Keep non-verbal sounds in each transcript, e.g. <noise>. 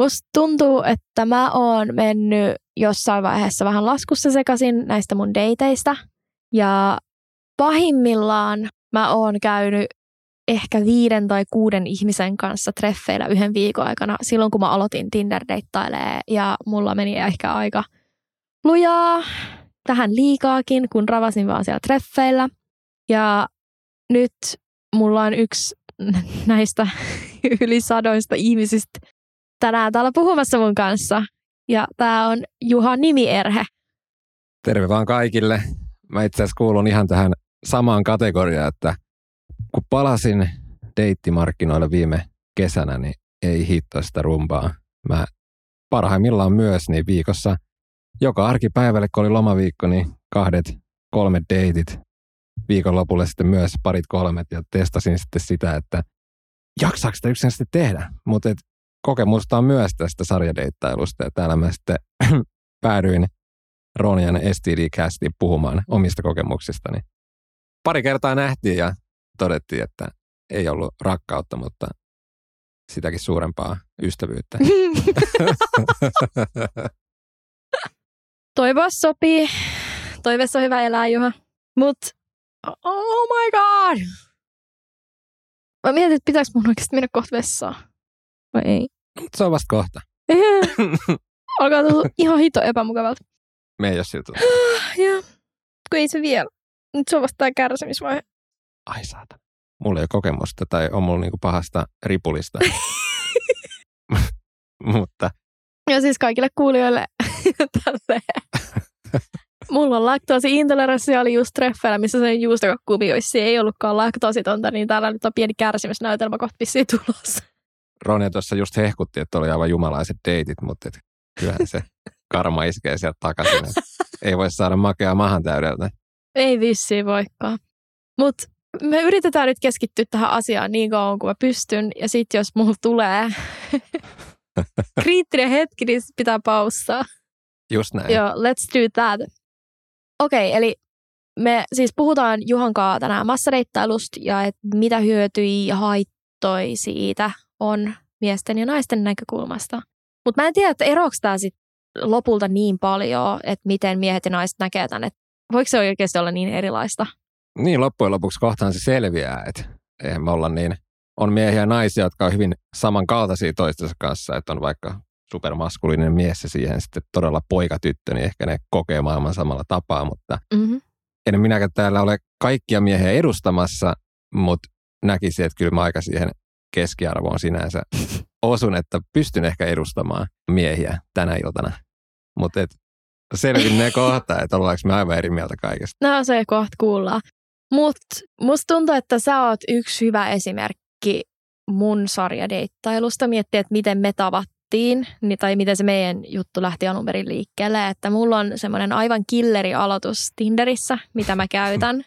Musta tuntuu, että mä oon mennyt jossain vaiheessa vähän laskussa sekaisin näistä mun dateista. Ja pahimmillaan mä oon käynyt ehkä viiden tai kuuden ihmisen kanssa treffeillä yhden viikon aikana silloin, kun mä aloitin tinder ja mulla meni ehkä aika lujaa, tähän liikaakin, kun ravasin vaan siellä treffeillä. Ja nyt mulla on yksi <laughs> näistä yli sadoista ihmisistä tänään täällä puhumassa mun kanssa. Ja tämä on Juha Nimierhe. Terve vaan kaikille. Mä itse asiassa kuulun ihan tähän samaan kategoriaan, että kun palasin deittimarkkinoille viime kesänä, niin ei hittoa sitä rumpaa. Mä parhaimmillaan myös niin viikossa joka arkipäivälle, kun oli lomaviikko, niin kahdet, kolme deitit. Viikonlopulle sitten myös parit kolmet ja testasin sitten sitä, että jaksaako sitä yksinkertaisesti tehdä. Mutta kokemusta on myös tästä sarjadeittailusta ja täällä mä sitten <clears throat> päädyin Ronian STD-castiin puhumaan omista kokemuksistani. Pari kertaa nähtiin ja todettiin, että ei ollut rakkautta, mutta sitäkin suurempaa ystävyyttä. <laughs> <laughs> Toivoa sopii. Toiveessa on hyvä elää, Juha. Mut, oh my god! Mä mietin, että pitääkö mun oikeasti mennä kohta vessaan. Vai ei? Se on vasta kohta. Alkaa <laughs> tulla ihan hito epämukavalta. Me ei ole siltä. Joo. Kun ei se vielä. Nyt se on vasta tämä kärsimisvaihe. Ai saata. Mulla ei ole kokemusta tai on mulla niinku pahasta ripulista. <laughs> Mutta. Ja siis kaikille kuulijoille <laughs> tälleen. Mulla on laktoosi-intoleranssi, oli just treffeillä, missä se juustokakkubi, ei ollutkaan laktoositonta, niin täällä nyt on pieni kärsimysnäytelmä kohta vissiin tulossa. Ronja tuossa just hehkutti, että oli aivan jumalaiset deitit, mutta et kyllähän se <laughs> karma iskee sieltä takaisin. ei voi saada makea mahan täydeltä. Ei vissiin voikaan. Mutta me yritetään nyt keskittyä tähän asiaan niin kauan kuin mä pystyn. Ja sitten jos mulla tulee <laughs> kriittinen hetki, niin pitää paussaa. Just näin. Joo, let's do that. Okei, okay, eli me siis puhutaan Juhankaa tänään massadeittailusta ja että mitä hyötyi ja haittoi siitä on miesten ja naisten näkökulmasta. Mutta mä en tiedä, että eroako tämä sitten lopulta niin paljon, että miten miehet ja naiset näkee tämän, että voiko se oikeasti olla niin erilaista? Niin, loppujen lopuksi kohtaan se selviää, että eihän me olla niin, on miehiä ja naisia, jotka on hyvin samankaltaisia toistensa kanssa, että on vaikka supermaskuliininen mies ja siihen sitten todella poikatyttö, niin ehkä ne kokee maailman samalla tapaa, mutta mm-hmm. en minäkään täällä ole kaikkia miehiä edustamassa, mutta näkisin, että kyllä mä aika siihen keskiarvoon sinänsä osun, että pystyn ehkä edustamaan miehiä tänä iltana. Mutta selvin ne kohta, että ollaanko me aivan eri mieltä kaikesta. No se kohta kuullaan. Mutta musta tuntuu, että sä oot yksi hyvä esimerkki mun sarjadeittailusta. Miettiä, että miten me tavattiin, niin, tai miten se meidän juttu lähti alun perin liikkeelle. Että mulla on semmoinen aivan killeri aloitus Tinderissä, mitä mä käytän.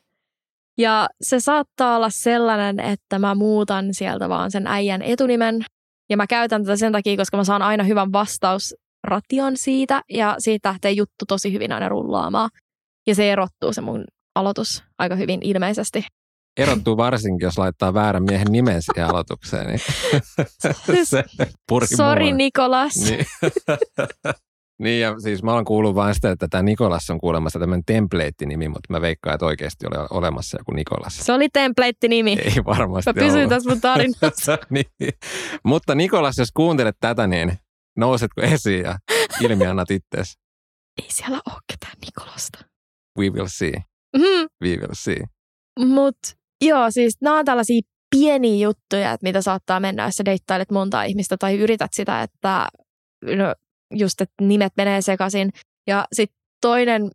Ja se saattaa olla sellainen, että mä muutan sieltä vaan sen äijän etunimen. Ja mä käytän tätä sen takia, koska mä saan aina hyvän vastausration siitä. Ja siitä lähtee juttu tosi hyvin aina rullaamaan. Ja se erottuu se mun aloitus aika hyvin ilmeisesti. Erottuu varsinkin, jos laittaa väärän miehen nimen siihen aloitukseen. Niin <laughs> <laughs> Sori Nikolas. Niin. <laughs> Niin ja siis mä oon kuullut vain sitä, että tämä Nikolas on kuulemassa tämmöinen template-nimi, mutta mä veikkaan, että oikeasti oli olemassa joku Nikolas. Se oli template-nimi. Ei varmasti Mä pysyin tässä mun tarinassa. <laughs> niin. Mutta Nikolas, jos kuuntelet tätä, niin nousetko esiin ja ilmiannat itseäsi? Ei siellä ole ketään Nikolasta. We will see. Mm-hmm. We will see. Mut joo, siis nämä on tällaisia pieniä juttuja, että mitä saattaa mennä, jos sä deittailet monta ihmistä tai yrität sitä, että no, just, että nimet menee sekaisin. Ja sitten toinen,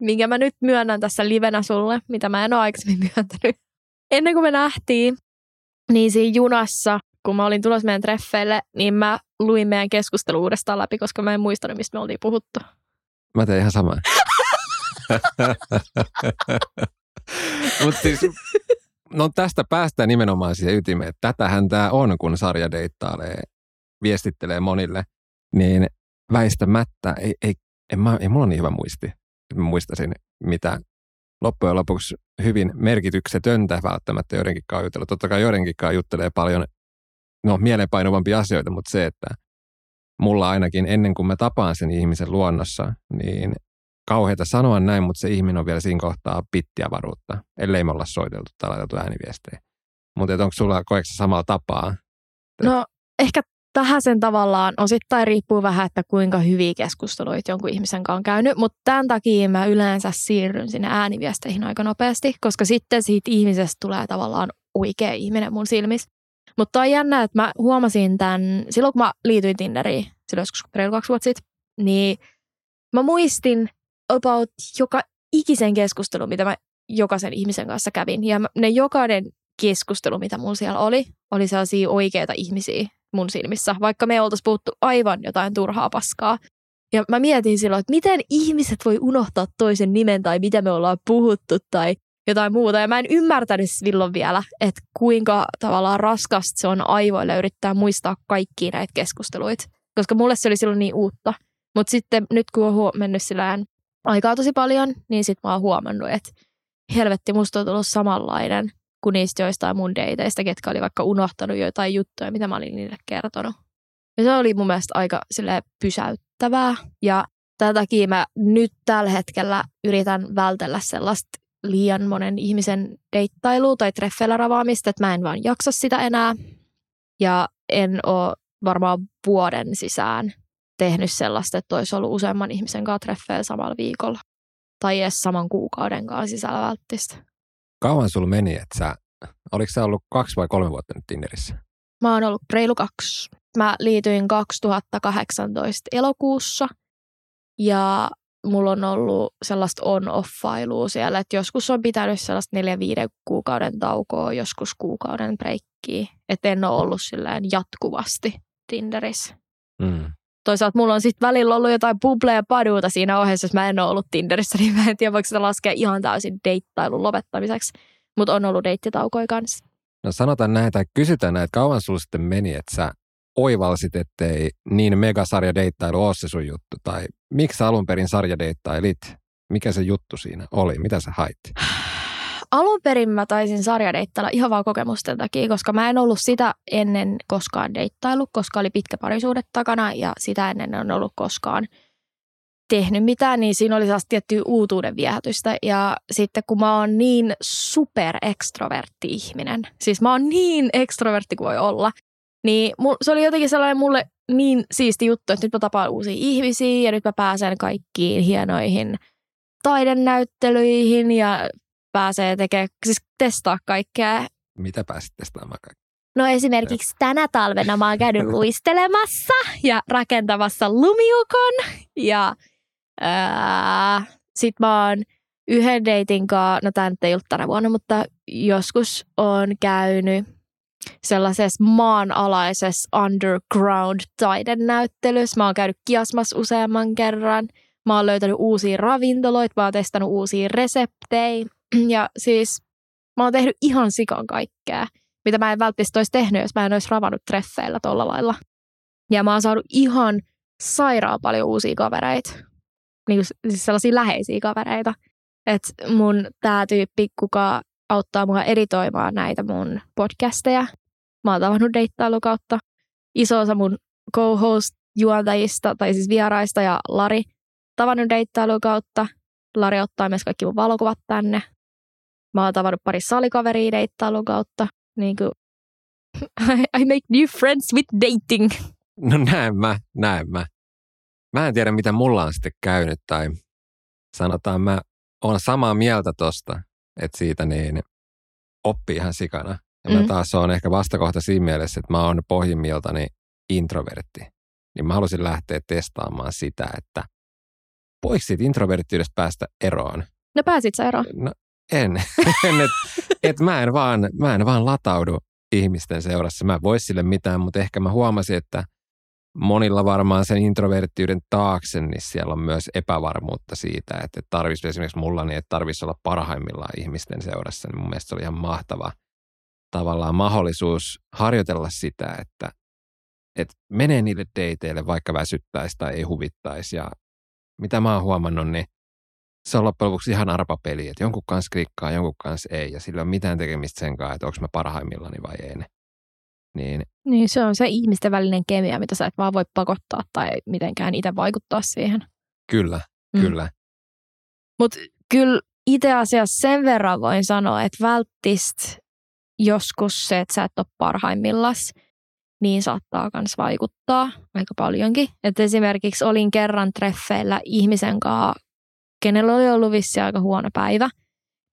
minkä mä nyt myönnän tässä livenä sulle, mitä mä en ole aikaisemmin <laughs> myöntänyt. Ennen kuin me nähtiin, niin siinä junassa, kun mä olin tulossa meidän treffeille, niin mä luin meidän keskustelu uudestaan läpi, koska mä en muistanut, mistä me oltiin puhuttu. Mä tein ihan samaa. <laughs> Mutta siis, no tästä päästään nimenomaan siihen ytimeen, tätähän tämä on, kun sarja deittailee, viestittelee monille niin väistämättä ei, ei, en mä, ei mulla ole niin hyvä muisti. Mä muistasin, mitä loppujen lopuksi hyvin merkityksetöntä välttämättä joidenkin jutella. Totta kai joidenkin juttelee paljon no, mielenpainuvampia asioita, mutta se, että mulla ainakin ennen kuin mä tapaan sen ihmisen luonnossa, niin kauheita sanoa näin, mutta se ihminen on vielä siinä kohtaa pittiavaruutta, ellei me olla soiteltu tai laitettu ääniviestejä. Mutta onko sulla, koetko samalla tapaa? No ehkä tähän sen tavallaan osittain riippuu vähän, että kuinka hyviä keskusteluita jonkun ihmisen kanssa on käynyt, mutta tämän takia mä yleensä siirryn sinne ääniviesteihin aika nopeasti, koska sitten siitä ihmisestä tulee tavallaan oikea ihminen mun silmissä. Mutta on jännä, että mä huomasin tämän, silloin kun mä liityin Tinderiin, silloin joskus reilu kaksi vuotta sitten, niin mä muistin about joka ikisen keskustelun, mitä mä jokaisen ihmisen kanssa kävin. Ja ne jokainen keskustelu, mitä mun siellä oli, oli sellaisia oikeita ihmisiä mun silmissä, vaikka me oltaisiin puhuttu aivan jotain turhaa paskaa. Ja mä mietin silloin, että miten ihmiset voi unohtaa toisen nimen tai mitä me ollaan puhuttu tai jotain muuta. Ja mä en ymmärtänyt silloin vielä, että kuinka tavallaan raskasta se on aivoille yrittää muistaa kaikkia näitä keskusteluita. Koska mulle se oli silloin niin uutta. Mutta sitten nyt kun on mennyt sillään aikaa tosi paljon, niin sitten mä oon huomannut, että helvetti, musta on tullut samanlainen kuin niistä joistain mun deiteistä, ketkä oli vaikka unohtanut jotain juttuja, mitä mä olin niille kertonut. Ja se oli mun mielestä aika pysäyttävää. Ja tätä takia mä nyt tällä hetkellä yritän vältellä sellaista liian monen ihmisen deittailua tai treffeillä ravaamista, että mä en vaan jaksa sitä enää. Ja en ole varmaan vuoden sisään tehnyt sellaista, että olisi ollut useamman ihmisen kanssa treffeillä samalla viikolla. Tai edes saman kuukauden kanssa sisällä välttistä. Kauan sulla meni, että sä, oliko sä ollut kaksi vai kolme vuotta nyt Tinderissä? Mä oon ollut reilu kaksi. Mä liityin 2018 elokuussa ja mulla on ollut sellaista on-off-failua siellä, että joskus on pitänyt sellaista neljä viiden kuukauden taukoa, joskus kuukauden breikkiä. Että en ole ollut jatkuvasti Tinderissä. Mm. Toisaalta mulla on sitten välillä ollut jotain bubleja paduuta siinä ohjeessa, jos mä en ole ollut Tinderissä, <laughs> niin mä en tiedä, voiko sitä laskea ihan täysin deittailun lopettamiseksi. Mutta on ollut deittitaukoja kanssa. No sanotaan näin, tai kysytään näin, että kauan sulla sitten meni, että sä oivalsit, ettei niin megasarjadeittailu ole se sun juttu? Tai miksi sä alun perin sarjadeittailit? Mikä se juttu siinä oli? Mitä sä hait? <sighs> Alun perin mä taisin sarjadeittailla ihan vaan kokemusten takia, koska mä en ollut sitä ennen koskaan deittailu, koska oli pitkä parisuude takana ja sitä ennen en ollut koskaan tehnyt mitään, niin siinä oli sellaista tiettyä uutuuden viehätystä. Ja sitten kun mä oon niin super ekstrovertti ihminen, siis mä oon niin ekstrovertti kuin voi olla, niin se oli jotenkin sellainen mulle niin siisti juttu, että nyt mä tapaan uusia ihmisiä ja nyt mä pääsen kaikkiin hienoihin taidenäyttelyihin ja pääsee tekemään, siis testaa kaikkea. Mitä pääsit testaamaan kaikkea? No esimerkiksi tänä talvena mä oon käynyt <laughs> luistelemassa ja rakentamassa lumiukon ja ää, sit mä oon yhden deitin kanssa, no tämä nyt ei ollut tänä vuonna, mutta joskus on käynyt sellaisessa maanalaisessa underground taidennäyttelyssä. Mä oon käynyt kiasmas useamman kerran. Mä oon löytänyt uusia ravintoloita, mä oon testannut uusia reseptejä. <clears throat> Ja siis mä oon tehnyt ihan sikan kaikkea, mitä mä en välttämättä olisi tehnyt, jos mä en olisi ravannut treffeillä tuolla lailla. Ja mä oon saanut ihan sairaan paljon uusia kavereita. Niin kuin, siis sellaisia läheisiä kavereita. Että mun tää tyyppi, kuka auttaa mua editoimaan näitä mun podcasteja. Mä oon tavannut deittailu kautta. Iso osa mun co-host juontajista, tai siis vieraista ja Lari tavannut deittailu kautta. Lari ottaa myös kaikki mun valokuvat tänne. Mä oon tavannut pari salikaveria deittailun kautta. Niin kuin, <laughs> I make new friends with dating. <laughs> No näin mä, näin mä. Mä en tiedä, mitä mulla on sitten käynyt, tai sanotaan mä oon samaa mieltä tosta, että siitä niin oppii ihan sikana. Ja mm. mä taas on ehkä vastakohta siinä mielessä, että mä oon pohjimmiltani introvertti. Niin mä halusin lähteä testaamaan sitä, että voiko siitä introverttiydestä päästä eroon? No pääsit sä eroon? No en. en <laughs> et, et mä, en vaan, mä en vaan lataudu ihmisten seurassa. Mä vois sille mitään, mutta ehkä mä huomasin, että monilla varmaan sen introverttiyden taakse, niin siellä on myös epävarmuutta siitä, että tarvitsisi esimerkiksi mulla niin, että tarvitsisi olla parhaimmillaan ihmisten seurassa. Niin mun mielestä se oli ihan mahtava tavallaan mahdollisuus harjoitella sitä, että, että menee niille dateille, vaikka väsyttäisi tai ei huvittaisi. Ja mitä mä oon huomannut, niin se on loppujen lopuksi ihan arpapeli, että jonkun kanssa klikkaa, jonkun kanssa ei, ja sillä ei ole mitään tekemistä sen kanssa, että onko mä parhaimmillani vai ei. Niin Niin se on se ihmisten välinen kemia, mitä sä et vaan voi pakottaa tai mitenkään itse vaikuttaa siihen. kyllä, Mm. kyllä. Mutta kyllä itse asiassa sen verran voin sanoa, että välttist joskus se, että sä et ole parhaimmillas, niin saattaa myös vaikuttaa aika paljonkin. Et esimerkiksi olin kerran treffeillä ihmisen kanssa, kenellä oli ollut vissi aika huono päivä,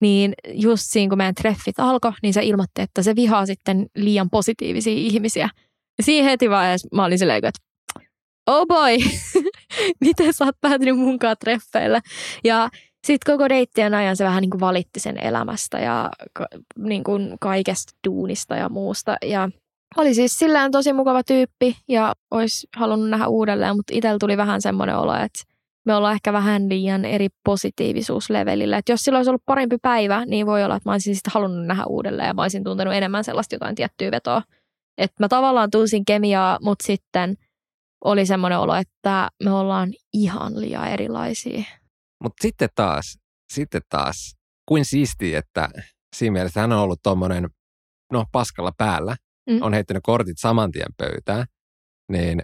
niin just siinä kun meidän treffit alkoi, niin se ilmoitti, että se vihaa sitten liian positiivisia ihmisiä. Ja siinä heti vaiheessa mä olin silleen, että oh boy, <laughs> miten sä oot päätynyt munkaan treffeille. Ja sitten koko deittien ajan se vähän niin kuin valitti sen elämästä ja niin kuin kaikesta duunista ja muusta. Ja oli siis sillään tosi mukava tyyppi ja olisi halunnut nähdä uudelleen, mutta itsellä tuli vähän semmoinen olo, että me ollaan ehkä vähän liian eri positiivisuuslevelillä. Että jos sillä olisi ollut parempi päivä, niin voi olla, että mä olisin sitten halunnut nähdä uudelleen ja mä olisin tuntenut enemmän sellaista jotain tiettyä vetoa. Että mä tavallaan tunsin kemiaa, mutta sitten oli semmoinen olo, että me ollaan ihan liian erilaisia. Mutta sitten taas, sitten taas, kuin siistiä, että siinä mielessä hän on ollut tuommoinen, no paskalla päällä, Mm. on heittänyt kortit saman tien pöytään, niin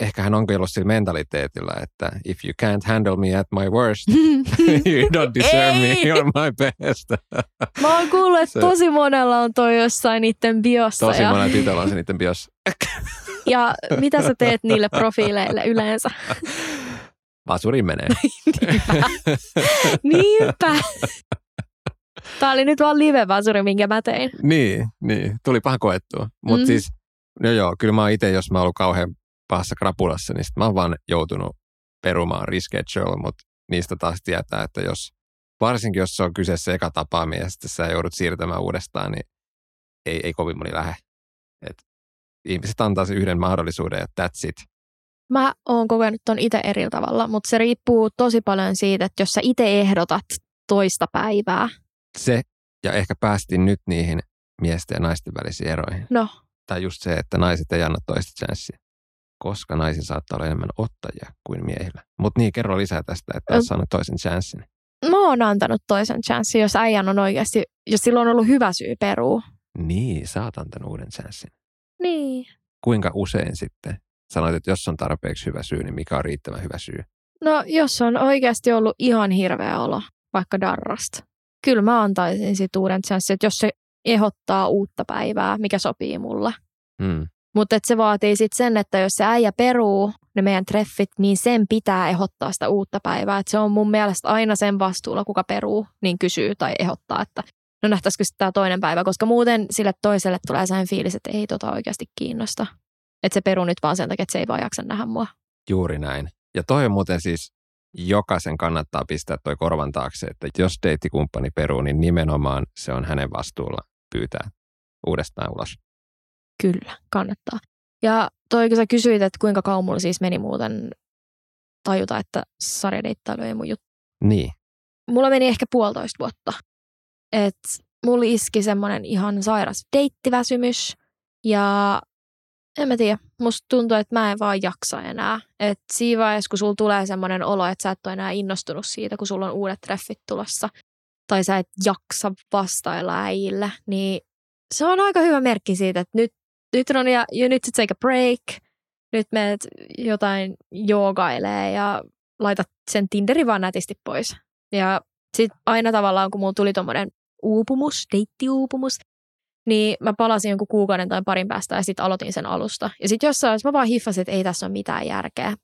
ehkä hän onkin ollut sillä mentaliteetillä, että if you can't handle me at my worst, <laughs> you don't deserve me on my best. <laughs> Mä oon kuullut, että tosi monella on toi jossain niiden biossa. Tosi ja, monen tytöllä on se niiden bios. <laughs> ja mitä sä teet niille profiileille yleensä? Vasuri menee. Niinpä. Tää oli nyt vaan live-vasuri, minkä mä tein. niin, niin, tuli pahan koettua. Mutta Mhm. siis, no joo, kyllä mä oon itse, jos mä oon ollut kauhean pahassa krapulassa, niin sit mä oon vaan joutunut perumaan reschedule, mutta niistä taas tietää, että jos, varsinkin jos se on kyseessä eka tapaaminen ja sitten sä joudut siirtämään uudestaan, niin ei, ei kovin moni lähde. Et ihmiset antaa sen yhden mahdollisuuden ja that's it. Mä oon kokenut ton itse eri tavalla, mutta se riippuu tosi paljon siitä, että jos sä itse ehdotat toista päivää, Se, ja ehkä päästiin nyt niihin miesten ja naisten välisiin eroihin. no Tai just se, että naiset ei anna toista chanssiä. Koska naisilla saattaa olla enemmän ottajia kuin miehillä. Mutta niin, kerro lisää tästä, että olet saanut toisen chanssin. mä oon antanut toisen chanssin, jos äijän on oikeasti, jos sillä on ollut hyvä syy peruu. Niin, sä oot antanut uuden chanssin. Niin. Kuinka usein sitten sanoit, että jos on tarpeeksi hyvä syy, niin mikä on riittävän hyvä syy? No jos on oikeasti ollut ihan hirveä olo, vaikka darrasta. Kyllä mä antaisin sit uuden chanssin, että jos se ehdottaa uutta päivää, mikä sopii mulle. Mm. Mutta se vaatii sitten sen, että jos se äijä peruu ne meidän treffit, niin sen pitää ehdottaa sitä uutta päivää. Et se on mun mielestä aina sen vastuulla, kuka peruu, niin kysyy tai ehdottaa, että no nähtäisikö sitten tämä toinen päivä, koska muuten sille toiselle tulee sellainen fiilis, että ei tota oikeasti kiinnosta. Että se peruu nyt vaan sen takia, että se ei vaan jaksa nähdä mua. Juuri näin. Ja toi on muuten siis, jokaisen kannattaa pistää toi korvan taakse, että jos deittikumppani peruu, niin nimenomaan se on hänen vastuulla pyytää uudestaan ulos. Kyllä, kannattaa. Ja toi, kun sä kysyit, että kuinka kauan mulla siis meni muuten tajuta, että sarjadeittailu ei mun juttu. Niin, Mulla meni ehkä puolitoista vuotta. Et mulla iski semmoinen ihan sairas deittiväsymys. Ja en mä tiedä, musta tuntuu, että mä en vaan jaksa enää. Et siinä vaiheessa, kun sulla tulee semmoinen olo, että sä et ole enää innostunut siitä, kun sulla on uudet treffit tulossa, tai sä et jaksa vastailla äijille, niin se on aika hyvä merkki siitä, että nyt, nyt on ja you need to take a break. Nyt meet jotain joogailee ja laitat sen Tinderin vaan nätisti pois. Ja sitten aina tavallaan, kun mulla tuli tommonen uupumus, deittiuupumus, niin mä palasin jonkun kuukauden tai parin päästä ja sitten aloitin sen alusta. Ja sitten jossain vaiheessa mä vaan hiffasin, että ei tässä ole mitään järkeä.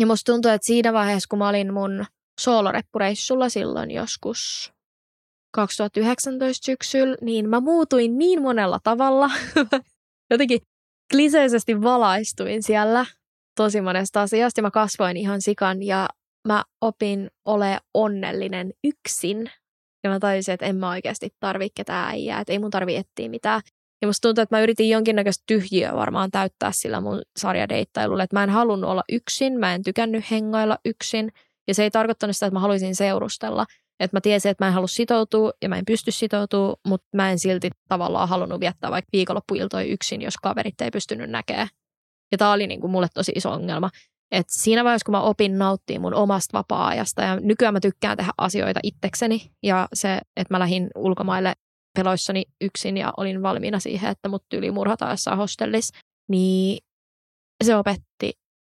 Ja musta tuntuu, että siinä vaiheessa, kun mä olin mun sooloreppureissulla silloin joskus 2019 syksyllä, niin mä muutuin niin monella tavalla. <laughs> Jotenkin kliseisesti valaistuin siellä tosi monesta asiasta ja mä kasvoin ihan sikan ja mä opin ole onnellinen yksin. Ja mä tajusin, että en mä oikeasti tarvi ketään äijää, että ei mun tarvi etsiä mitään. Ja musta tuntuu, että mä yritin jonkinnäköistä tyhjiöä varmaan täyttää sillä mun sarjadeittailulla, että mä en halunnut olla yksin, mä en tykännyt hengailla yksin. Ja se ei tarkoittanut sitä, että mä haluaisin seurustella. Että mä tiesin, että mä en halua sitoutua ja mä en pysty sitoutumaan, mutta mä en silti tavallaan halunnut viettää vaikka viikonloppuiltoja yksin, jos kaverit ei pystynyt näkemään. Ja tää oli niinku mulle tosi iso ongelma. Et siinä vaiheessa, kun mä opin nauttia mun omasta vapaa-ajasta ja nykyään mä tykkään tehdä asioita itsekseni ja se, että mä lähdin ulkomaille peloissani yksin ja olin valmiina siihen, että mut tyyli murhataan jossain hostellissa, niin se opetti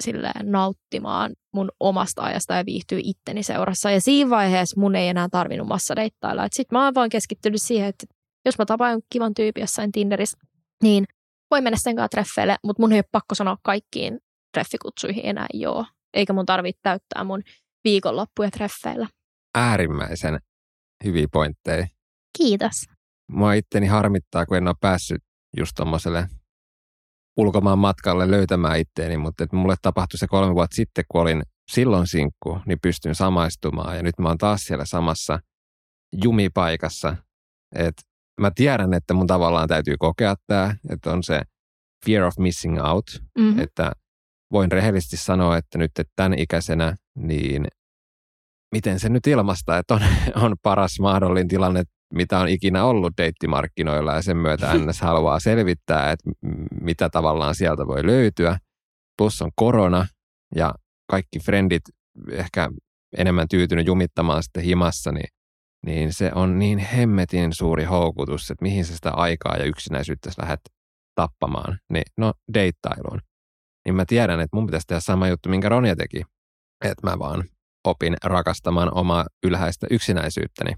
silleen nauttimaan mun omasta ajasta ja viihtyy itteni seurassa. Ja siinä vaiheessa mun ei enää tarvinnut massadeittailla. Sitten mä oon vaan keskittynyt siihen, että jos mä tapaan kivan tyypin jossain Tinderissä, niin voi mennä sen kanssa treffeille, mutta mun ei ole pakko sanoa kaikkiin treffikutsuihin enää joo. Eikä mun tarvitse täyttää mun viikonloppuja treffeillä. Äärimmäisen hyviä pointteja. Kiitos. Mua itteni harmittaa, kun en ole päässyt just tommoselle ulkomaan matkalle löytämään itteeni, mutta että mulle tapahtui se kolme vuotta sitten, kun olin silloin sinkku, niin pystyn samaistumaan ja nyt mä oon taas siellä samassa jumipaikassa. Et mä tiedän, että mun tavallaan täytyy kokea tämä, että on se fear of missing out, mm-hmm. että voin rehellisesti sanoa, että nyt että tämän ikäisenä, niin miten se nyt ilmasta, että on, <laughs> on paras mahdollinen tilanne, mitä on ikinä ollut deittimarkkinoilla ja sen myötä <laughs> NS haluaa selvittää, että mitä tavallaan sieltä voi löytyä. Plus on korona ja kaikki frendit ehkä enemmän tyytynyt jumittamaan sitten himassa, niin, niin se on niin hemmetin suuri houkutus, että mihin sä sitä aikaa ja yksinäisyyttä lähdet tappamaan. Niin, no, deittailuun. Niin mä tiedän, että mun pitäisi tehdä sama juttu, minkä Ronja teki. Että mä vaan opin rakastamaan omaa ylhäistä yksinäisyyttäni.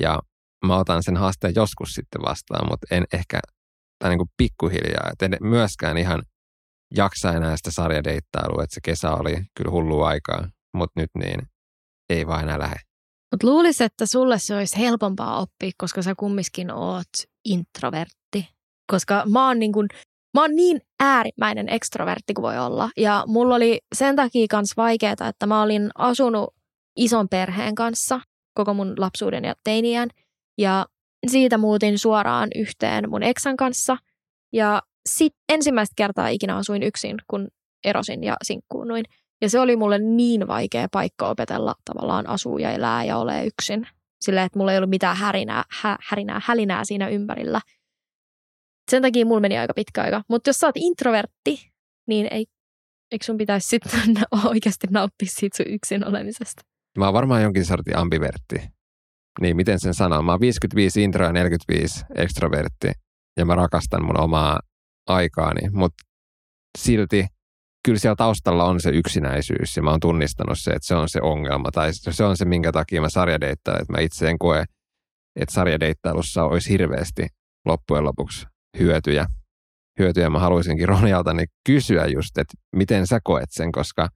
Ja mä otan sen haasteen joskus sitten vastaan, mutta en ehkä, tai niin kuin pikkuhiljaa, että en myöskään ihan jaksa enää sitä sarjadeittailua, että se kesä oli kyllä hullu aikaa, mutta nyt niin ei vaan enää lähde. Mutta luulisin, että sulle se olisi helpompaa oppia, koska sä kumminkin oot introvertti. Koska mä oon niin, kuin, mä oon niin äärimmäinen ekstrovertti kuin voi olla. Ja mulla oli sen takia myös vaikeaa, että mä olin asunut ison perheen kanssa koko mun lapsuuden ja teiniän. Ja siitä muutin suoraan yhteen mun eksän kanssa. Ja sitten ensimmäistä kertaa ikinä asuin yksin, kun erosin ja sinkkuunuin. Ja se oli mulle niin vaikea paikka opetella tavallaan asua ja elää ja ole yksin. Silleen, että mulla ei ollut mitään härinää, hä, härinää, hälinää siinä ympärillä. Sen takia mulla meni aika pitkä aika. Mutta jos sä oot introvertti, niin ei, eikö sun pitäisi sitten <laughs> oikeasti nauttia siitä sun yksin olemisesta? Mä oon varmaan jonkin sortin ambivertti niin miten sen sanoo, mä oon 55 intro ja 45 extrovertti ja mä rakastan mun omaa aikaani, mutta silti kyllä siellä taustalla on se yksinäisyys ja mä oon tunnistanut se, että se on se ongelma tai se on se, minkä takia mä sarjadeittaan, että mä itse en koe, että sarjadeittailussa olisi hirveästi loppujen lopuksi hyötyjä. Hyötyjä mä haluaisinkin Ronjaltani kysyä just, että miten sä koet sen, koska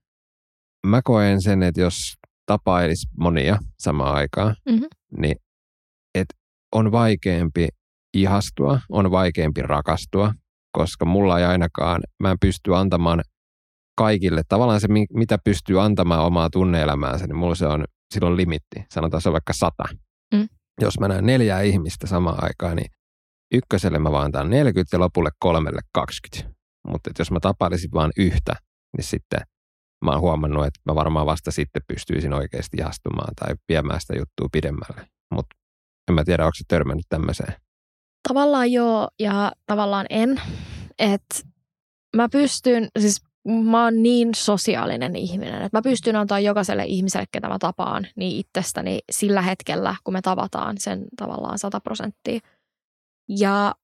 mä koen sen, että jos tapailisi monia samaan aikaan, mm-hmm. niin et on vaikeampi ihastua, on vaikeampi rakastua, koska mulla ei ainakaan, mä en pysty antamaan kaikille, tavallaan se, mitä pystyy antamaan omaa tunneelämäänsä, niin mulla se on silloin limitti. Sanotaan se on vaikka sata. Mm. Jos mä näen neljää ihmistä samaan aikaan, niin ykköselle mä vaan antan 40 ja lopulle kolmelle 20. Mutta jos mä tapailisin vaan yhtä, niin sitten mä oon huomannut, että mä varmaan vasta sitten pystyisin oikeasti ihastumaan tai viemään sitä juttua pidemmälle. Mutta en mä tiedä, onko se törmännyt tämmöiseen. Tavallaan joo ja tavallaan en. Että mä pystyn, siis mä oon niin sosiaalinen ihminen, että mä pystyn antaa jokaiselle ihmiselle, ketä mä tapaan, niin itsestäni sillä hetkellä, kun me tavataan sen tavallaan 100 prosenttia. Ja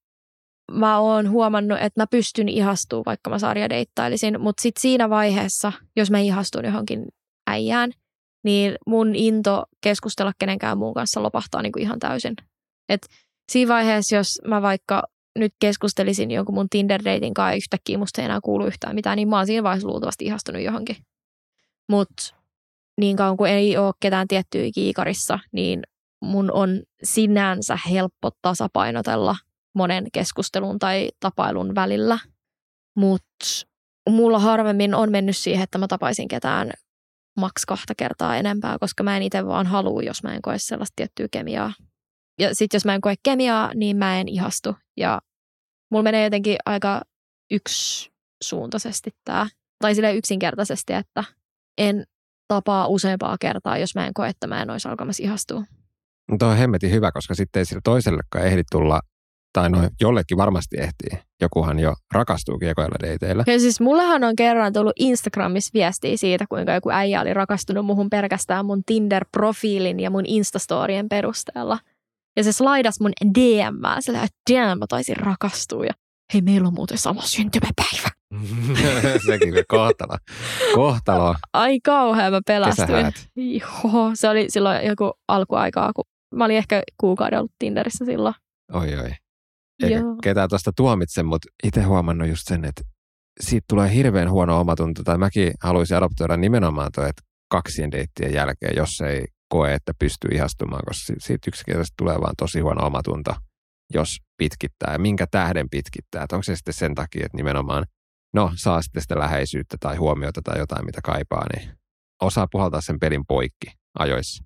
mä oon huomannut, että mä pystyn ihastumaan, vaikka mä sarjadeittailisin, mutta sitten siinä vaiheessa, jos mä ihastun johonkin äijään, niin mun into keskustella kenenkään muun kanssa lopahtaa niin kuin ihan täysin. Et siinä vaiheessa, jos mä vaikka nyt keskustelisin jonkun mun Tinder-deitin kanssa ja yhtäkkiä musta ei enää kuulu yhtään mitään, niin mä oon siinä vaiheessa luultavasti ihastunut johonkin. Mutta niin kauan kuin ei ole ketään tiettyä kiikarissa, niin mun on sinänsä helppo tasapainotella monen keskustelun tai tapailun välillä. Mutta mulla harvemmin on mennyt siihen, että mä tapaisin ketään maks kahta kertaa enempää, koska mä en itse vaan halua, jos mä en koe sellaista tiettyä kemiaa. Ja sitten jos mä en koe kemiaa, niin mä en ihastu. Ja mulla menee jotenkin aika yksisuuntaisesti tämä. Tai sille yksinkertaisesti, että en tapaa useampaa kertaa, jos mä en koe, että mä en olisi alkamassa ihastua. Tuo on hemmetin hyvä, koska sitten ei sillä toisellekaan ehdi tulla tai no jollekin varmasti ehtii. Jokuhan jo rakastuu kiekoilla deiteillä. Ja siis mullehan on kerran tullut Instagramissa viestiä siitä, kuinka joku äijä oli rakastunut muhun pelkästään mun Tinder-profiilin ja mun Instastorien perusteella. Ja se slaidas mun DM, sillä että damn, mä taisin rakastua. Ja hei, meillä on muuten sama syntymäpäivä. <laughs> Sekin kohtalo. Kohtalo. Ai kauhean, mä pelästyin. Kesähäät. Joo, se oli silloin joku alkuaikaa, kun mä olin ehkä kuukauden ollut Tinderissä silloin. Oi oi. Eikä Joo. ketään tuosta tuomitse, mutta itse huomannut just sen, että siitä tulee hirveän huono omatunto. Tai mäkin haluaisin adoptoida nimenomaan toi, että kaksien deittien jälkeen, jos ei koe, että pystyy ihastumaan, koska si- siitä yksinkertaisesti tulee vaan tosi huono omatunto, jos pitkittää. Ja minkä tähden pitkittää? Että onko se sitten sen takia, että nimenomaan, no saa sitten sitä läheisyyttä tai huomiota tai jotain, mitä kaipaa, niin osaa puhaltaa sen pelin poikki ajoissa.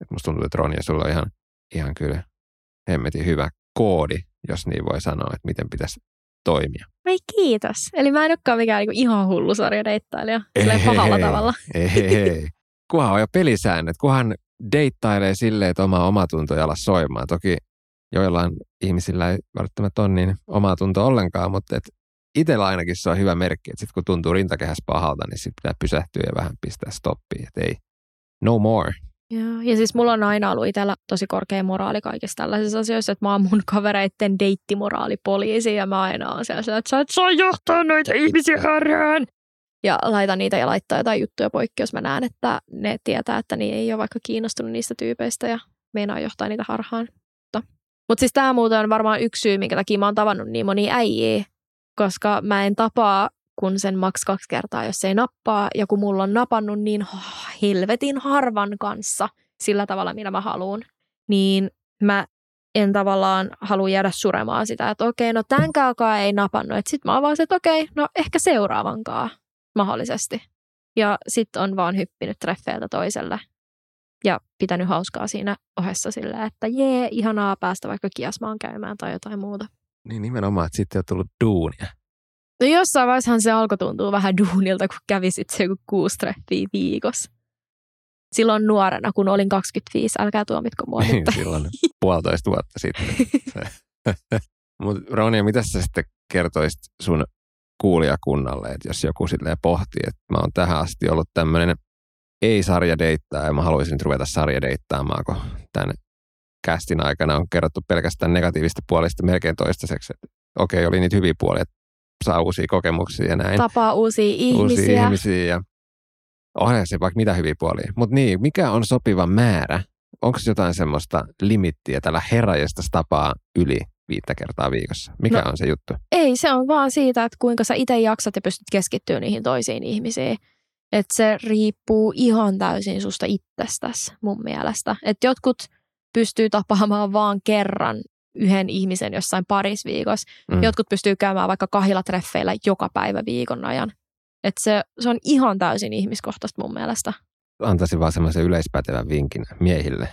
Et musta tuntuu, että Ronja, sulla on ihan, ihan kyllä hemmetin hyvä koodi, jos niin voi sanoa, että miten pitäisi toimia. Ei kiitos. Eli mä en olekaan mikään niinku ihan hullu sarjadeittailija. Silleen pahalla Ei, tavalla. Ei, ei. Kunhan on jo pelisäännöt, kunhan deittailee silleen, että oma omatunto ei ala soimaan. Toki joillain ihmisillä ei välttämättä ole niin omatunto ollenkaan, mutta et itsellä ainakin se on hyvä merkki, että sit kun tuntuu rintakehässä pahalta, niin sitten pitää pysähtyä ja vähän pistää stoppiin, että ei, no more. Joo. Ja siis mulla on aina ollut itsellä tosi korkea moraali kaikissa tällaisissa asioissa, että mä oon mun kavereitten deittimoraalipoliisi ja mä aina oon siellä, että sä et saa johtaa noita ihmisiä harhaan. Ja laitan niitä ja laittaa jotain juttuja poikki, jos mä näen, että ne tietää, että ne ei ole vaikka kiinnostunut niistä tyypeistä ja meinaa johtaa niitä harhaan. Mutta Mut siis tämä muuten on varmaan yksi syy, minkä takia mä oon tavannut niin moni äijiä, koska mä en tapaa kun sen maks kaksi kertaa, jos ei nappaa. Ja kun mulla on napannut niin helvetin harvan kanssa sillä tavalla, mitä mä haluan, niin mä en tavallaan halua jäädä suremaan sitä, että okei, no tämänkään ei napannut. Että sit mä oon vaan se, että okei, no ehkä seuraavankaan mahdollisesti. Ja sitten on vaan hyppinyt treffeiltä toiselle ja pitänyt hauskaa siinä ohessa sillä, että jee, ihanaa päästä vaikka kiasmaan käymään tai jotain muuta. Niin nimenomaan, että sitten on tullut duunia. No jossain vaiheessahan se alkoi tuntua vähän duunilta, kun kävi sitten se joku kuusi treffiä viikossa. Silloin nuorena, kun olin 25, älkää tuomitko mua Niin, nyt. silloin puolitoista vuotta sitten. <laughs> Mutta Ronia, mitä sä sitten kertoisit sun kuulijakunnalle, että jos joku silleen pohtii, että mä oon tähän asti ollut tämmöinen ei-sarjadeittää ja mä haluaisin nyt ruveta sarjadeittaamaan, kun tämän kästin aikana on kerrottu pelkästään negatiivista puolista melkein toistaiseksi. Että okei, oli niitä hyviä puolia, että saa uusia kokemuksia ja näin. Tapaa uusia ihmisiä. Uusia ihmisiä ja onhan se vaikka mitä hyviä puolia. Mutta niin, mikä on sopiva määrä? Onko jotain semmoista limittiä tällä herrajasta tapaa yli viittä kertaa viikossa? Mikä No. on se juttu? Ei, se on vaan siitä, että kuinka sä itse jaksat ja pystyt keskittyä niihin toisiin ihmisiin. Että se riippuu ihan täysin susta itsestäsi mun mielestä. Että jotkut pystyy tapaamaan vaan kerran yhden ihmisen jossain parisviikossa. Mm. Jotkut pystyy käymään vaikka kahilla treffeillä joka päivä viikon ajan. Et se, se on ihan täysin ihmiskohtaista mun mielestä. Antaisin vaan semmoisen yleispätevän vinkin miehille.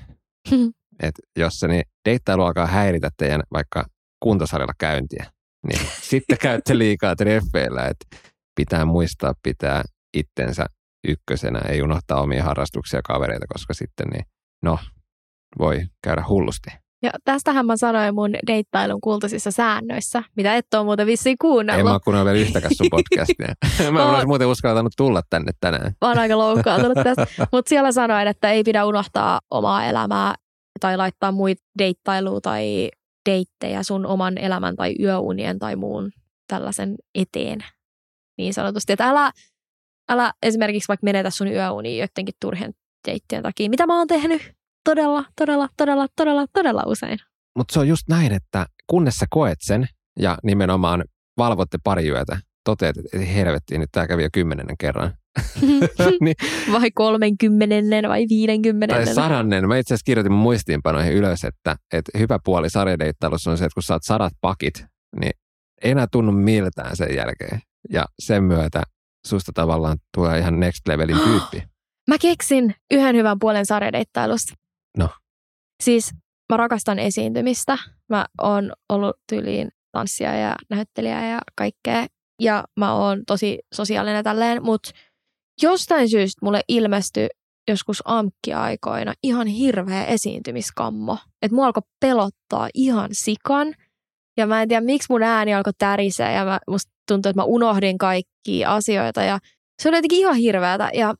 <laughs> että jos se niin deittailu alkaa häiritä teidän vaikka kuntosalilla käyntiä, niin <laughs> sitten käytte liikaa treffeillä, että pitää muistaa pitää itsensä ykkösenä, ei unohtaa omia harrastuksia ja kavereita, koska sitten niin, no, voi käydä hullusti. Ja tästähän mä sanoin mun deittailun kultaisissa säännöissä, mitä et ole muuten vissiin Ei kuunnellut. mä ole kuunnellut vielä yhtäkään sun <laughs> podcastia. mä en olisi muuten uskaltanut tulla tänne tänään. Mä oon aika loukkaantunut tästä. Mutta siellä sanoin, että ei pidä unohtaa omaa elämää tai laittaa muita deittailua tai deittejä sun oman elämän tai yöunien tai muun tällaisen eteen. Niin sanotusti, että älä, älä esimerkiksi vaikka menetä sun yöunia joidenkin turhien deittien takia. Mitä mä oon tehnyt todella, todella, todella, todella, todella usein. Mutta se on just näin, että kunnes sä koet sen ja nimenomaan valvotte pari yötä, toteat, että helvettiin, nyt tämä kävi jo kymmenennen kerran. <laughs> niin, vai kolmenkymmenennen vai tai viidenkymmenennen. sadannen. Mä itse asiassa kirjoitin muistiinpanoihin ylös, että, että hyvä puoli sarjadeittailussa on se, että kun saat sadat pakit, niin ei enää tunnu miltään sen jälkeen. Ja sen myötä susta tavallaan tulee ihan next levelin tyyppi. <gasps> Mä keksin yhden hyvän puolen sarjadeittailusta. No. Siis mä rakastan esiintymistä. Mä oon ollut tyyliin tanssia ja näyttelijä ja kaikkea. Ja mä oon tosi sosiaalinen tälleen, mutta jostain syystä mulle ilmestyi joskus amkkiaikoina ihan hirveä esiintymiskammo. Että mua alkoi pelottaa ihan sikan. Ja mä en tiedä, miksi mun ääni alkoi tärisee ja mä, musta tuntui, että mä unohdin kaikkia asioita. Ja se oli jotenkin ihan hirveätä. Ja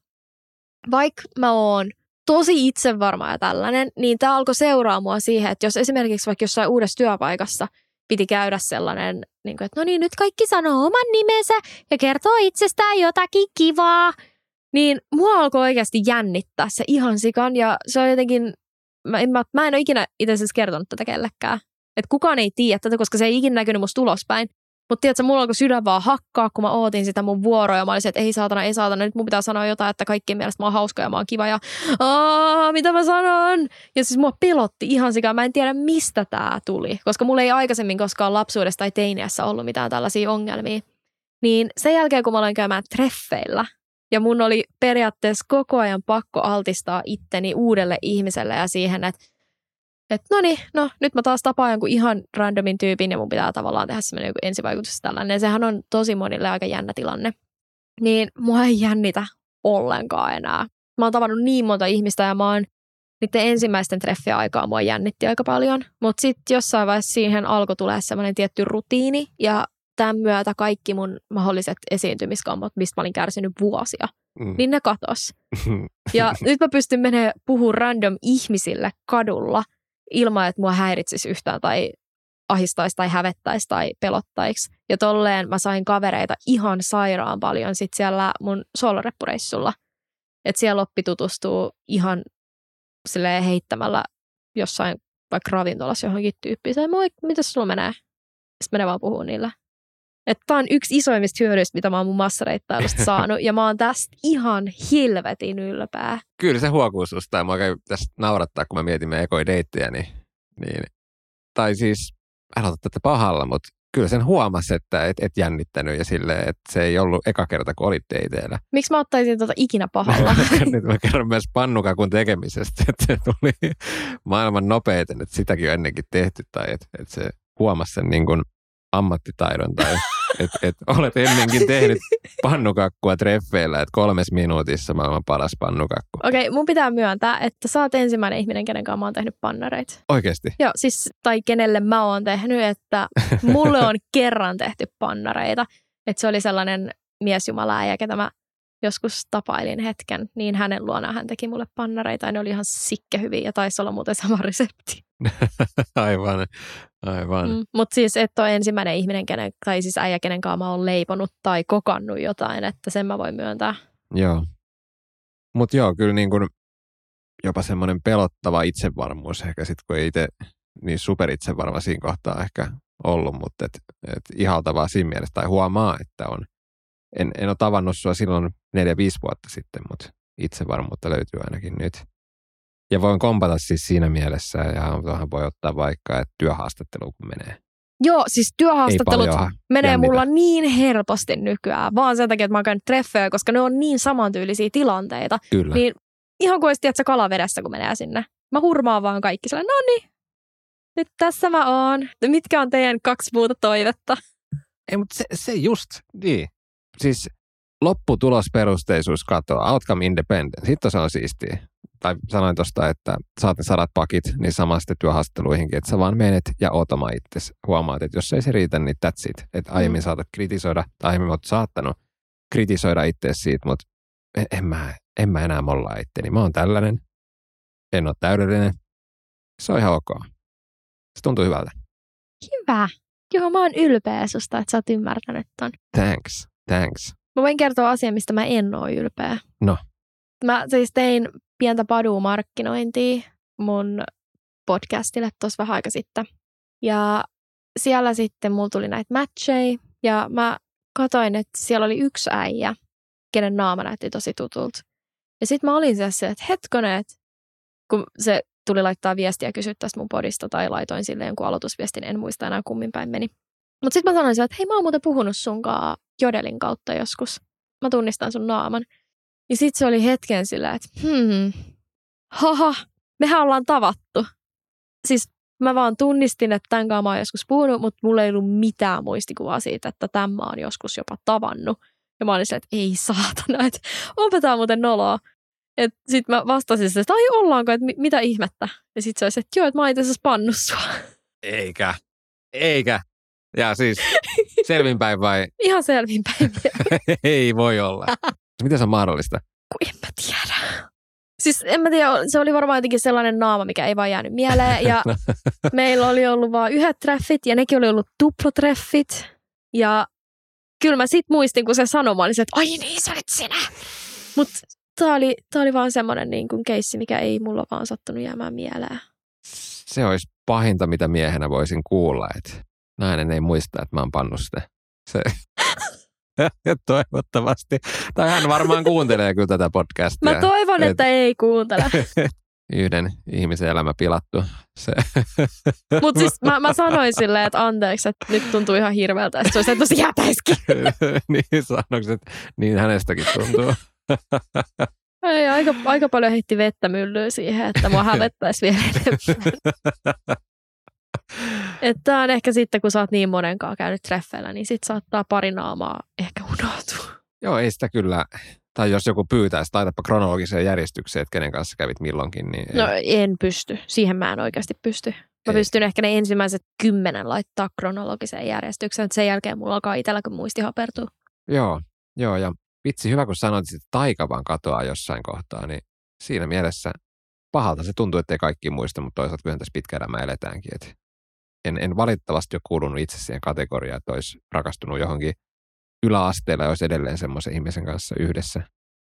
vaikka mä oon tosi itsevarma ja tällainen, niin tämä alkoi seuraa mua siihen, että jos esimerkiksi vaikka jossain uudessa työpaikassa piti käydä sellainen, niin kuin, että no niin, nyt kaikki sanoo oman nimensä ja kertoo itsestään jotakin kivaa, niin mua alkoi oikeasti jännittää se ihan sikan ja se on jotenkin, mä en, mä, mä en ole ikinä itse asiassa kertonut tätä kellekään. Että kukaan ei tiedä tätä, koska se ei ikinä näkynyt musta ulospäin. Mutta tiedätkö, mulla alkoi sydän vaan hakkaa, kun mä ootin sitä mun vuoroa ja mä olisin, että ei saatana, ei saatana, nyt mun pitää sanoa jotain, että kaikkien mielestä mä oon hauska ja mä oon kiva ja Aa, mitä mä sanon? Ja siis mua pelotti ihan sikaa, mä en tiedä mistä tää tuli, koska mulla ei aikaisemmin koskaan lapsuudessa tai teiniässä ollut mitään tällaisia ongelmia. Niin sen jälkeen, kun mä aloin käymään treffeillä ja mun oli periaatteessa koko ajan pakko altistaa itteni uudelle ihmiselle ja siihen, että että no niin, no nyt mä taas tapaan jonkun ihan randomin tyypin ja mun pitää tavallaan tehdä semmoinen joku ensivaikutus tällainen. Ja sehän on tosi monille aika jännä tilanne. Niin mua ei jännitä ollenkaan enää. Mä oon tavannut niin monta ihmistä ja mä oon niiden ensimmäisten treffien aikaa mua jännitti aika paljon. Mutta sitten jossain vaiheessa siihen alkoi tulee semmoinen tietty rutiini ja tämän myötä kaikki mun mahdolliset esiintymiskammot, mistä mä olin kärsinyt vuosia, mm. niin ne katos. <laughs> ja nyt mä pystyn menemään puhumaan random ihmisille kadulla – ilman, että mua häiritsisi yhtään tai ahistaisi tai hävettäisi tai pelottaisi. Ja tolleen mä sain kavereita ihan sairaan paljon sit siellä mun soloreppureissulla. Että siellä oppi tutustuu ihan silleen heittämällä jossain vaikka ravintolassa johonkin tyyppiin. Se, moi, mitä sulla menee? Sitten menee vaan puhua niillä. Että tämä on yksi isoimmista hyödyistä, mitä mä oon mun massareittailusta <laughs> saanut, ja mä oon tästä ihan hilvetin ylpeä. Kyllä se huokuu susta, ja mä käy tästä naurattaa, kun mä mietin meidän ekoja deittejä, niin, niin, tai siis, älä tätä pahalla, mutta kyllä sen huomasi, että et, et jännittänyt ja sille, että se ei ollut eka kerta, kun olit deiteillä. Miksi mä ottaisin tuota ikinä <laughs> pahalla? Nyt mä kerron myös pannukakun tekemisestä, että se tuli maailman nopeiten, että sitäkin on ennenkin tehty tai että, että se huomasi sen niin kuin ammattitaidon tai että et olet ennenkin tehnyt pannukakkua treffeillä, että kolmes minuutissa maailman paras pannukakku. Okei, okay, mun pitää myöntää, että sä oot ensimmäinen ihminen, kenen kanssa mä oon tehnyt pannareita. Oikeasti? Joo, siis, tai kenelle mä oon tehnyt, että mulle on <laughs> kerran tehty pannareita. Että se oli sellainen miesjumala ja ketä mä joskus tapailin hetken, niin hänen luonaan hän teki mulle pannareita ja ne oli ihan sikke hyviä ja taisi olla muuten sama resepti. <laughs> aivan, aivan. Mm, Mutta siis et ole ensimmäinen ihminen, kenen, tai siis äijä, kenen kanssa mä oon leiponut tai kokannut jotain, että sen mä voin myöntää. Joo. Mutta joo, kyllä niin kuin jopa semmoinen pelottava itsevarmuus ehkä sitten, kun ei itse niin superitsevarma siinä kohtaa ehkä ollut, mutta et, et ihaltavaa siinä mielessä, tai huomaa, että on. En, en ole tavannut sua silloin neljä, viisi vuotta sitten, mutta itsevarmuutta löytyy ainakin nyt. Ja voin kompata siis siinä mielessä, ja tuohon voi ottaa vaikka, että työhaastattelu kun menee. Joo, siis työhaastattelut menee jännitä. mulla niin helposti nykyään, vaan sen takia, että mä oon käynyt treffejä, koska ne on niin samantyylisiä tilanteita. Kyllä. Niin ihan kuin olisi, tiedätkö, kalavedessä, kun menee sinne. Mä hurmaan vaan kaikki sellainen, no niin, nyt tässä mä oon. Mitkä on teidän kaksi muuta toivetta? Ei, mutta se, se just, niin. Siis lopputulosperusteisuus katoaa, outcome independent, sitten se on siistiä. Tai sanoin tuosta, että saat ne sadat pakit, niin sama sitten työhaastatteluihinkin, että sä vaan menet ja ootama itse. Huomaat, että jos ei se riitä, niin that's it. Että aiemmin mm. saatat kritisoida, tai aiemmin oot saattanut kritisoida itse siitä, mutta en, en, mä, en mä enää mollaa itteni. Mä oon tällainen, en ole täydellinen. Se on ihan ok. Se tuntuu hyvältä. Hyvä. Joo, mä oon ylpeä susta, että sä oot ymmärtänyt ton. Thanks, thanks. Mä voin kertoa asian, mistä mä en ole ylpeä. No. Mä siis tein pientä padumarkkinointia mun podcastille tuossa vähän aika sitten. Ja siellä sitten mulla tuli näitä matcheja ja mä katoin, että siellä oli yksi äijä, kenen naama näytti tosi tutulta. Ja sitten mä olin se, että hetkonen, että kun se tuli laittaa viestiä kysyä tästä mun podista tai laitoin sille jonkun aloitusviestin, en muista enää kummin päin meni. Mutta sitten mä sanoin että hei mä oon muuten puhunut sunkaan Jodelin kautta joskus. Mä tunnistan sun naaman. Ja sitten se oli hetken sillä, että hmm, haha, mehän ollaan tavattu. Siis mä vaan tunnistin, että tämän kanssa mä oon joskus puhunut, mutta mulla ei ollut mitään muistikuvaa siitä, että tämän mä oon joskus jopa tavannut. Ja mä olin sillä, että ei saatana, että onpa tää muuten noloa. Sitten mä vastasin sitä, että ai ollaanko, että mitä ihmettä. Ja sitten se olisi, että joo, että mä oon itse asiassa pannut sua. Eikä. Eikä. Ja siis selvinpäin vai? <laughs> Ihan selvinpäin. <laughs> Ei voi olla. <laughs> Miten se on mahdollista? Kun en mä tiedä. Siis en mä tiedä, se oli varmaan jotenkin sellainen naama, mikä ei vaan jäänyt mieleen. Ja meillä oli ollut vain yhdet treffit ja nekin oli ollut tuplotreffit. Ja kyllä mä sit muistin, kun se sanoi, mä olin se, että ai niin, sä olit sinä. Mutta tämä oli, tää oli vaan semmoinen niin kuin keissi, mikä ei mulla vaan sattunut jäämään mieleen. Se olisi pahinta, mitä miehenä voisin kuulla, että nainen ei muista, että mä oon pannut sitä. Se, <laughs> toivottavasti. Tai hän varmaan kuuntelee kyllä tätä podcastia. Mä toivon, että et, ei kuuntele. <laughs> Yhden ihmisen elämä pilattu. Se. <laughs> Mutta siis mä, mä sanoin silleen, että anteeksi, että nyt tuntuu ihan hirveältä, että se olisi tosi jätäiskin. niin sanoksi, että niin hänestäkin tuntuu. Ei, aika, aika paljon heitti vettä myllyä siihen, että mua hävettäisi vielä Että on ehkä sitten, kun sä oot niin monenkaan käynyt treffeillä, niin sit saattaa pari naamaa ehkä unohtua. Joo, ei sitä kyllä, tai jos joku pyytäisi, taitapa kronologiseen järjestykseen, että kenen kanssa kävit milloinkin, niin... Ei. No en pysty, siihen mä en oikeasti pysty. Mä ei. pystyn ehkä ne ensimmäiset kymmenen laittaa kronologiseen järjestykseen, että sen jälkeen mulla alkaa itsellä, kun muisti hapertuu. Joo, joo, ja vitsi, hyvä kun sanoit, että taika vaan katoaa jossain kohtaa, niin siinä mielessä pahalta se tuntuu, että ei kaikki muista, mutta toisaalta kyllähän tässä pitkä elämä eletäänkin. Että en, en valitettavasti ole kuulunut itse siihen kategoriaan, että olisi rakastunut johonkin yläasteella ja olisi edelleen semmoisen ihmisen kanssa yhdessä.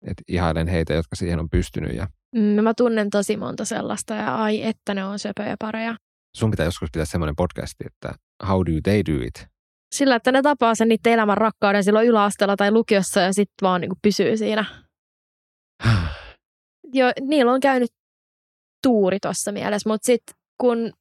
Että ihailen heitä, jotka siihen on pystynyt. Ja... Mm, mä tunnen tosi monta sellaista ja ai, että ne on söpöjä pareja. Sun pitää joskus pitää semmoinen podcasti, että how do they do it? Sillä, että ne tapaa sen niiden elämän rakkauden silloin yläasteella tai lukiossa ja sitten vaan niin pysyy siinä. <sighs> jo, niillä on käynyt tuuri tuossa mielessä, mutta sitten kun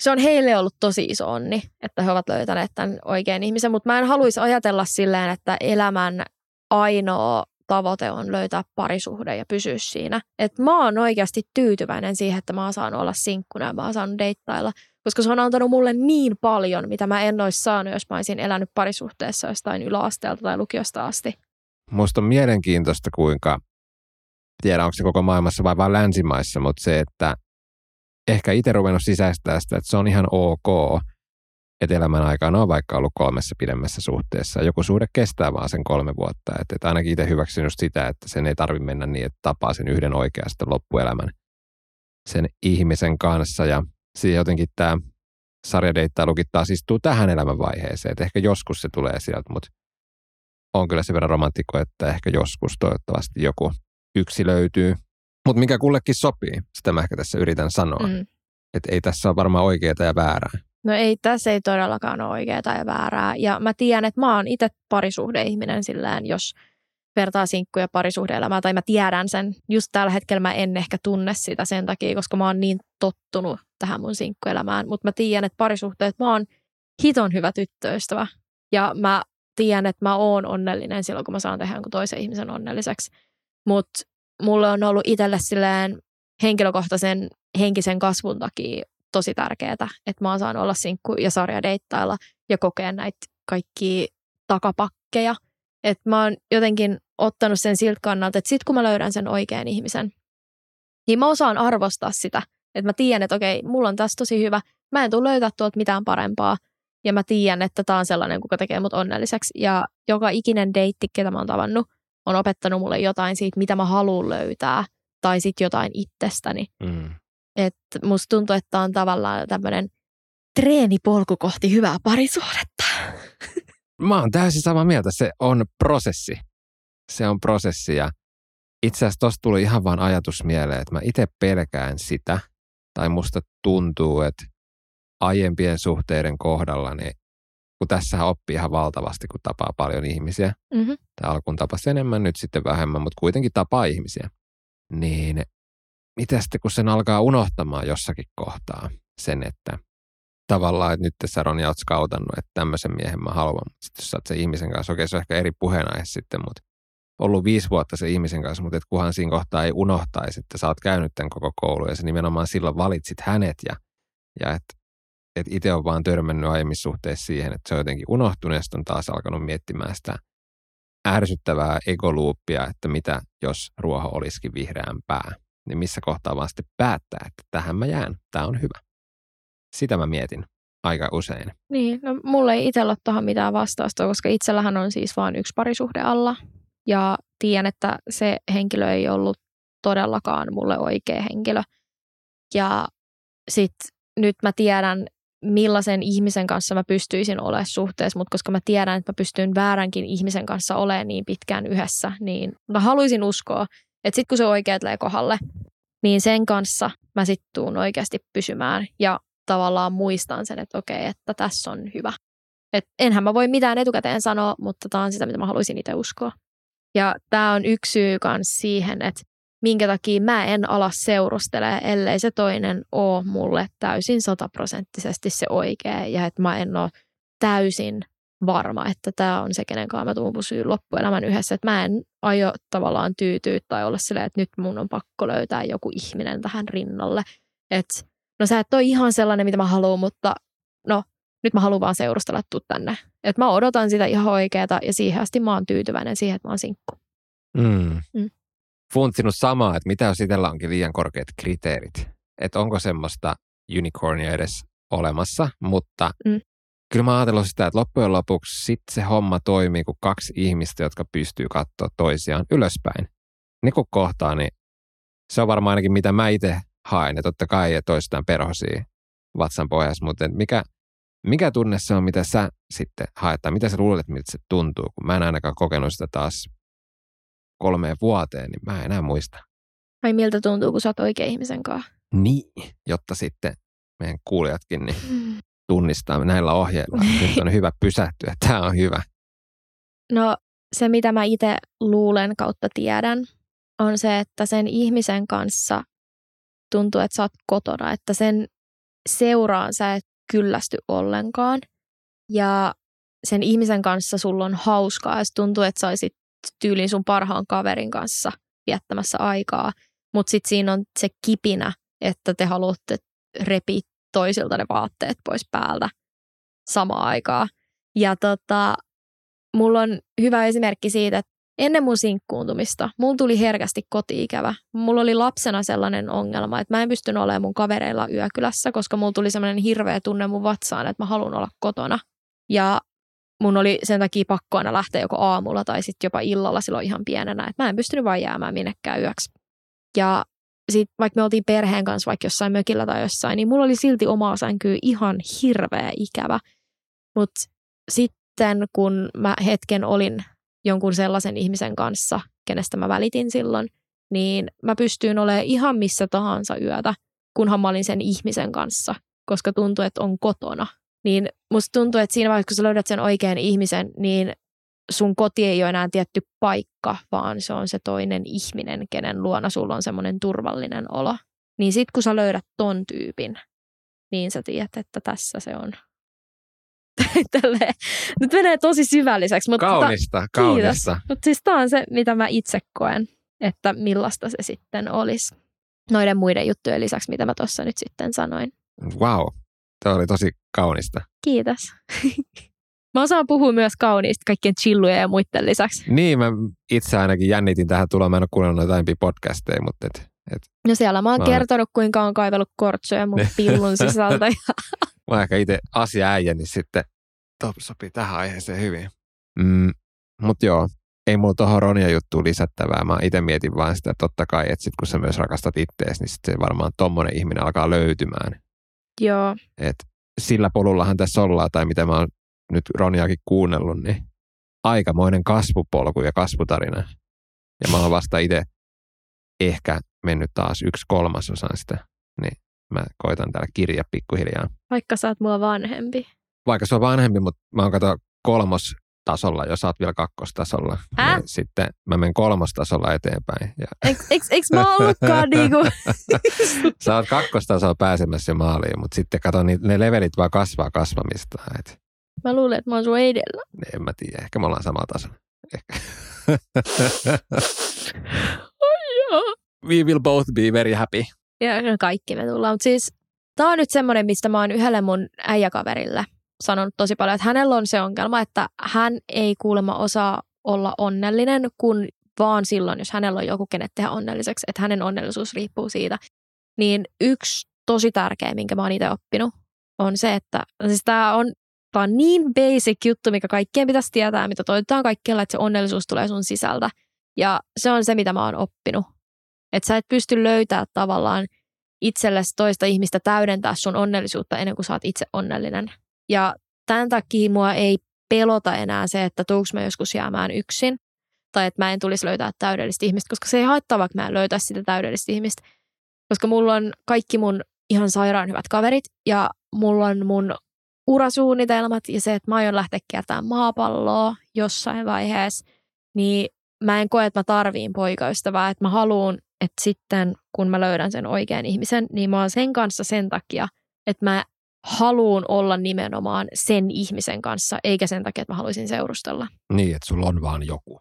se on heille ollut tosi iso onni, että he ovat löytäneet tämän oikean ihmisen, mutta mä en haluaisi ajatella silleen, että elämän ainoa tavoite on löytää parisuhde ja pysyä siinä. Et mä oon oikeasti tyytyväinen siihen, että mä oon saanut olla sinkkuna ja mä oon saanut deittailla, koska se on antanut mulle niin paljon, mitä mä en olisi saanut, jos mä olisin elänyt parisuhteessa jostain yläasteelta tai lukiosta asti. Musta on mielenkiintoista, kuinka, tiedä onko se koko maailmassa vai vain länsimaissa, mutta se, että ehkä itse ruvennut sisäistää sitä, että se on ihan ok, että elämän aikana on vaikka ollut kolmessa pidemmässä suhteessa. Joku suhde kestää vaan sen kolme vuotta. Että, että ainakin itse hyväksyn just sitä, että sen ei tarvitse mennä niin, että tapaa sen yhden oikeasta loppuelämän sen ihmisen kanssa. Ja siihen jotenkin tämä sarjadeittailu taas istuu tähän elämänvaiheeseen. Että ehkä joskus se tulee sieltä, mutta on kyllä sen verran romantikko, että ehkä joskus toivottavasti joku yksi löytyy, mutta mikä kullekin sopii, sitä mä ehkä tässä yritän sanoa. Mm. Että ei tässä ole varmaan oikeaa ja väärää. No ei, tässä ei todellakaan ole oikeaa ja väärää. Ja mä tiedän, että mä oon itse parisuhdeihminen silleen, jos vertaa sinkkuja parisuhdeelämää, tai mä tiedän sen. Just tällä hetkellä mä en ehkä tunne sitä sen takia, koska mä oon niin tottunut tähän mun sinkkuelämään. Mutta mä tiedän, että parisuhteet, mä oon hiton hyvä tyttöystävä. Ja mä tiedän, että mä oon onnellinen silloin, kun mä saan tehdä jonkun toisen ihmisen onnelliseksi. Mutta mulle on ollut itselle silleen henkilökohtaisen henkisen kasvun takia tosi tärkeää, että mä oon saanut olla sinkku ja sarja deittailla ja kokea näitä kaikki takapakkeja. Että mä oon jotenkin ottanut sen siltä kannalta, että sit kun mä löydän sen oikean ihmisen, niin mä osaan arvostaa sitä. Että mä tiedän, että okei, mulla on tässä tosi hyvä. Mä en tule löytää tuolta mitään parempaa. Ja mä tiedän, että tämä on sellainen, kuka tekee mut onnelliseksi. Ja joka ikinen deitti, ketä mä oon tavannut, on opettanut mulle jotain siitä, mitä mä haluan löytää, tai sitten jotain itsestäni. Mm. Että musta tuntuu, että on tavallaan tämmöinen treenipolku kohti hyvää parisuhdetta. <laughs> Mä oon täysin samaa mieltä. Se on prosessi. Se on prosessi ja itse asiassa tosta tuli ihan vaan ajatus mieleen, että mä itse pelkään sitä, tai musta tuntuu, että aiempien suhteiden kohdalla niin kun tässä oppii ihan valtavasti, kun tapaa paljon ihmisiä. Mm-hmm. Tai alkuun tapasi enemmän, nyt sitten vähemmän, mutta kuitenkin tapaa ihmisiä. Niin mitä sitten, kun sen alkaa unohtamaan jossakin kohtaa sen, että tavallaan, että nyt tässä Ronja olet skautannut, että tämmöisen miehen mä haluan. Mutta sitten jos sä oot sen ihmisen kanssa, okei se on ehkä eri puheenaihe sitten, mutta ollut viisi vuotta se ihmisen kanssa, mutta et kunhan siinä kohtaa ei unohtaisi, että sä oot käynyt tämän koko koulun ja sä nimenomaan silloin valitsit hänet ja, ja että että itse on vaan törmännyt aiemmissa suhteissa siihen, että se on jotenkin unohtunut ja on taas alkanut miettimään sitä ärsyttävää egoluuppia, että mitä jos ruoho olisikin vihreämpää. Niin missä kohtaa vaan sitten päättää, että tähän mä jään, tämä on hyvä. Sitä mä mietin aika usein. Niin, no mulla ei itsellä ole tuohon mitään vastausta, koska itsellähän on siis vain yksi parisuhde alla. Ja tiedän, että se henkilö ei ollut todellakaan mulle oikea henkilö. Ja sitten nyt mä tiedän, millaisen ihmisen kanssa mä pystyisin olemaan suhteessa, mutta koska mä tiedän, että mä pystyn vääränkin ihmisen kanssa olemaan niin pitkään yhdessä, niin mä haluaisin uskoa, että sitten kun se oikea tulee kohdalle, niin sen kanssa mä sitten tuun oikeasti pysymään ja tavallaan muistan sen, että okei, että tässä on hyvä. Et enhän mä voi mitään etukäteen sanoa, mutta tämä on sitä, mitä mä haluaisin itse uskoa. Ja tämä on yksi syy myös siihen, että minkä takia mä en ala seurustele, ellei se toinen ole mulle täysin sataprosenttisesti se oikea ja että mä en ole täysin varma, että tämä on se, kenen kanssa mä tuun pysyä loppuelämän yhdessä. Että mä en aio tavallaan tyytyä tai olla silleen, että nyt mun on pakko löytää joku ihminen tähän rinnalle. Että no sä et ole ihan sellainen, mitä mä haluan, mutta no nyt mä haluan vaan seurustella, tuu tänne. Että mä odotan sitä ihan oikeeta ja siihen asti mä oon tyytyväinen siihen, että mä oon sinkku. Mm. Mm. Funtsinut samaa, että mitä jos itsellä onkin liian korkeat kriteerit. Että onko semmoista unicornia edes olemassa, mutta Mm. kyllä mä ajatellut sitä, että loppujen lopuksi sit se homma toimii, kun kaksi ihmistä, jotka pystyy katsoa toisiaan ylöspäin. Ne kun kohtaa, niin se on varmaan ainakin mitä mä itse haen. Ja totta kai ja toistaan perhosia vatsan pohjassa, mutta mikä, mikä tunne se on, mitä sä sitten haet, tai mitä sä luulet, miltä se tuntuu, kun mä en ainakaan kokenut sitä taas kolmeen vuoteen, niin mä en enää muista. Ai miltä tuntuu, kun sä oot oikea ihmisen kanssa? Niin, jotta sitten meidän kuulijatkin niin tunnistaa näillä ohjeilla. <laughs> Nyt on hyvä pysähtyä, tämä on hyvä. No se, mitä mä itse luulen kautta tiedän, on se, että sen ihmisen kanssa tuntuu, että sä oot kotona, että sen seuraan sä et kyllästy ollenkaan. Ja sen ihmisen kanssa sulla on hauskaa ja tuntuu, että sä olisit tyyliin sun parhaan kaverin kanssa viettämässä aikaa. Mutta sitten siinä on se kipinä, että te haluatte repiä toisilta ne vaatteet pois päältä samaan aikaan. Ja tota, mulla on hyvä esimerkki siitä, että ennen mun sinkkuuntumista mulla tuli herkästi kotiikävä. Mulla oli lapsena sellainen ongelma, että mä en pystynyt olemaan mun kavereilla yökylässä, koska mulla tuli sellainen hirveä tunne mun vatsaan, että mä haluan olla kotona. Ja mun oli sen takia pakko aina lähteä joko aamulla tai sitten jopa illalla silloin ihan pienenä, että mä en pystynyt vaan jäämään minnekään yöksi. Ja sitten vaikka me oltiin perheen kanssa vaikka jossain mökillä tai jossain, niin mulla oli silti omaa sänkyä ihan hirveä ikävä. Mutta sitten kun mä hetken olin jonkun sellaisen ihmisen kanssa, kenestä mä välitin silloin, niin mä pystyin olemaan ihan missä tahansa yötä, kunhan mä olin sen ihmisen kanssa, koska tuntui, että on kotona. Niin musta tuntuu, että siinä vaiheessa, kun sä löydät sen oikean ihmisen, niin sun koti ei ole enää tietty paikka, vaan se on se toinen ihminen, kenen luona sulla on semmoinen turvallinen olo. Niin sit kun sä löydät ton tyypin, niin sä tiedät, että tässä se on. <laughs> Tälleen. Nyt menee tosi syvälliseksi. Mutta Kaunista, kaunista. Mutta siis tämä on se, mitä mä itse koen, että millaista se sitten olisi. Noiden muiden juttujen lisäksi, mitä mä tuossa nyt sitten sanoin. Wow, tämä oli tosi kaunista. Kiitos. <laughs> Mä osaan puhua myös kauniista kaikkien chilluja ja muiden lisäksi. Niin, mä itse ainakin jännitin tähän tulla. Mä en ole kuunnellut noita podcasteja, mutta et, et, No siellä mä oon Mä- kertonut, kuinka on kaivellut kortsoja mun pillun sisältä. Ja <laughs> mä oon ehkä itse asiaäijä, niin sitten top sopii tähän aiheeseen hyvin. Mm, mutta joo, ei mulla tuohon Ronia juttuun lisättävää. Mä itse mietin vaan sitä, että totta kai, että sit kun sä myös rakastat ittees, niin sitten varmaan tommonen ihminen alkaa löytymään. Joo, Et sillä polullahan tässä ollaan, tai mitä mä oon nyt Roniakin kuunnellut, niin aikamoinen kasvupolku ja kasvutarina. Ja mä oon vasta itse ehkä mennyt taas yksi kolmasosan sitä, niin mä koitan täällä kirja pikkuhiljaa. vaikka sä oot mua vanhempi. Vaikka se on vanhempi, mutta mä oon kato jos sä oot vielä kakkostasolla. Hä? Niin sitten mä menen kolmostasolla eteenpäin. Ja <laughs> eiks mä ollutkaan <laughs> niinku... <laughs> sä oot kakkostasolla pääsemässä maaliin, mutta sitten kato, niin ne levelit vaan kasvaa kasvamista. Et, Mä luulen, että mä oon sun edellä. en mä tiedä, ehkä me ollaan samalla tasolla. Ehkä. Joo. We will both be very happy. Ja kaikki me tullaan. Mutta siis tää on nyt semmoinen, mistä mä oon yhdelle mun äijäkaverille sanonut tosi paljon, että hänellä on se ongelma, että hän ei kuulemma osaa olla onnellinen, kun vaan silloin, jos hänellä on joku, kenet tehdä onnelliseksi, että hänen onnellisuus riippuu siitä. Niin yksi tosi tärkeä, minkä mä oon itse oppinut, on se, että siis tää on, tää on niin basic juttu, mikä kaikkien pitäisi tietää, mitä toitetaan kaikkialla, että se onnellisuus tulee sun sisältä. Ja se on se, mitä mä oon oppinut. Että sä et pysty löytää tavallaan itsellesi toista ihmistä täydentää sun onnellisuutta ennen kuin sä oot itse onnellinen. Ja tämän takia mua ei pelota enää se, että tuuks mä joskus jäämään yksin tai että mä en tulisi löytää täydellistä ihmistä, koska se ei haittaa, vaikka mä en löytäisi sitä täydellistä ihmistä. Koska mulla on kaikki mun ihan sairaan hyvät kaverit ja mulla on mun urasuunnitelmat ja se, että mä aion lähteä kiertämään maapalloa jossain vaiheessa, niin mä en koe, että mä tarviin poikaystävää, että mä haluan, että sitten kun mä löydän sen oikean ihmisen, niin mä oon sen kanssa sen takia, että mä haluan olla nimenomaan sen ihmisen kanssa, eikä sen takia, että mä haluaisin seurustella. Niin, että sulla on vaan joku.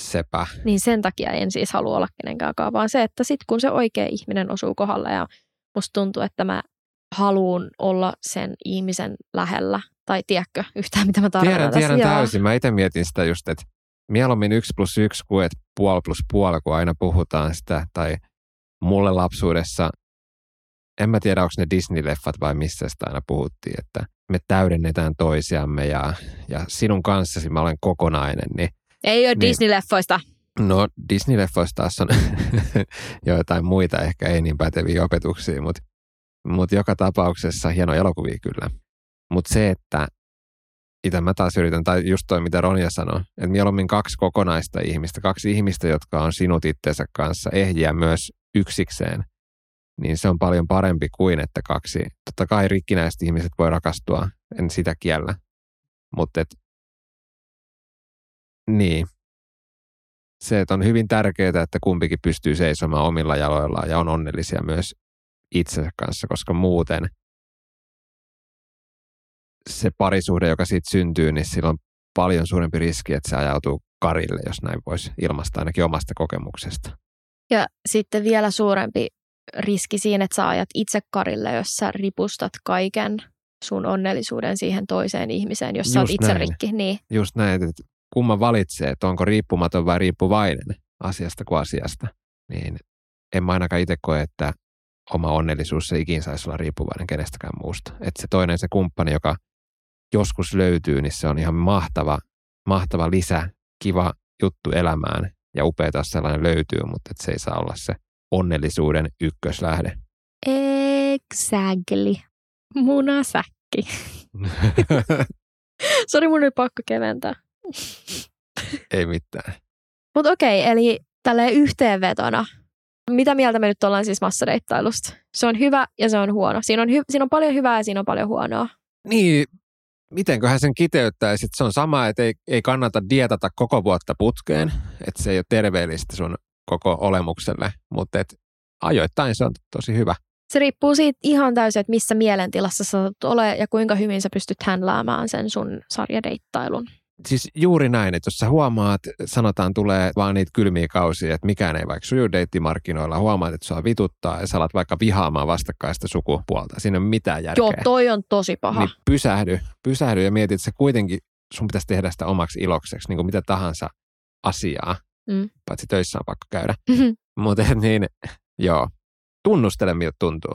Sepä. Niin sen takia en siis halua olla kenenkään vaan se, että sitten kun se oikea ihminen osuu kohdalle ja musta tuntuu, että mä haluan olla sen ihmisen lähellä, tai tiedätkö yhtään, mitä mä tarkoitan Tiedän, tiedän täysin. Mä itse mietin sitä just, että mieluummin yksi plus yksi kuin puoli plus puoli, kun aina puhutaan sitä, tai mulle lapsuudessa, en mä tiedä, onko ne Disney-leffat vai missä sitä aina puhuttiin, että me täydennetään toisiamme ja, ja sinun kanssasi mä olen kokonainen, niin ei ole niin, Disney-leffoista. No Disney-leffoista taas on <laughs> joitain muita, ehkä ei niin päteviä opetuksia, mutta, mutta joka tapauksessa hieno elokuvia kyllä. Mutta se, että itse mä taas yritän, tai just toi mitä Ronja sanoi, että mieluummin kaksi kokonaista ihmistä, kaksi ihmistä, jotka on sinut itsensä kanssa ehjiä myös yksikseen, niin se on paljon parempi kuin, että kaksi. Totta kai rikkinäiset ihmiset voi rakastua, en sitä kiellä, mutta et niin. Se, että on hyvin tärkeää, että kumpikin pystyy seisomaan omilla jaloillaan ja on onnellisia myös itsensä kanssa, koska muuten se parisuhde, joka siitä syntyy, niin sillä on paljon suurempi riski, että se ajautuu karille, jos näin voisi ilmaista ainakin omasta kokemuksesta. Ja sitten vielä suurempi riski siinä, että sä ajat itse karille, jos sä ripustat kaiken sun onnellisuuden siihen toiseen ihmiseen, jos Just sä oot itse näin. rikki. Niin. Just näin, että kumma valitsee, että onko riippumaton vai riippuvainen asiasta kuin asiasta, niin en mä ainakaan itse koe, että oma onnellisuus ei ikin saisi olla riippuvainen kenestäkään muusta. Että se toinen, se kumppani, joka joskus löytyy, niin se on ihan mahtava, mahtava lisä, kiva juttu elämään ja upeata sellainen löytyy, mutta että se ei saa olla se onnellisuuden ykköslähde. Exactly. Munasäkki. <laughs> Sori, mun oli pakko keventää. Ei mitään. Mutta okei, eli tälle yhteenvetona. Mitä mieltä me nyt ollaan siis massadeittailusta? Se on hyvä ja se on huono. Siinä on, hy- siinä on paljon hyvää ja siinä on paljon huonoa. Niin, mitenköhän sen kiteyttäisi? Se on sama, että ei, ei kannata dietata koko vuotta putkeen, että se ei ole terveellistä sun koko olemukselle, mutta et ajoittain se on tosi hyvä. Se riippuu siitä ihan täysin, että missä mielentilassa sä ole ja kuinka hyvin sä pystyt hänläämään sen sun sarjadeittailun. Siis juuri näin, että jos sä huomaat, sanotaan tulee vaan niitä kylmiä kausia, että mikään ei vaikka suju deittimarkkinoilla, huomaat, että sua vituttaa ja sä alat vaikka vihaamaan vastakkaista sukupuolta. Siinä ei ole mitään järkeä. Joo, toi on tosi paha. Niin pysähdy, pysähdy ja mieti, että se kuitenkin, sun pitäisi tehdä sitä omaksi ilokseksi, niin kuin mitä tahansa asiaa, mm. paitsi töissä on pakko käydä. Mm-hmm. Mutta niin, joo, tunnustele miltä tuntuu.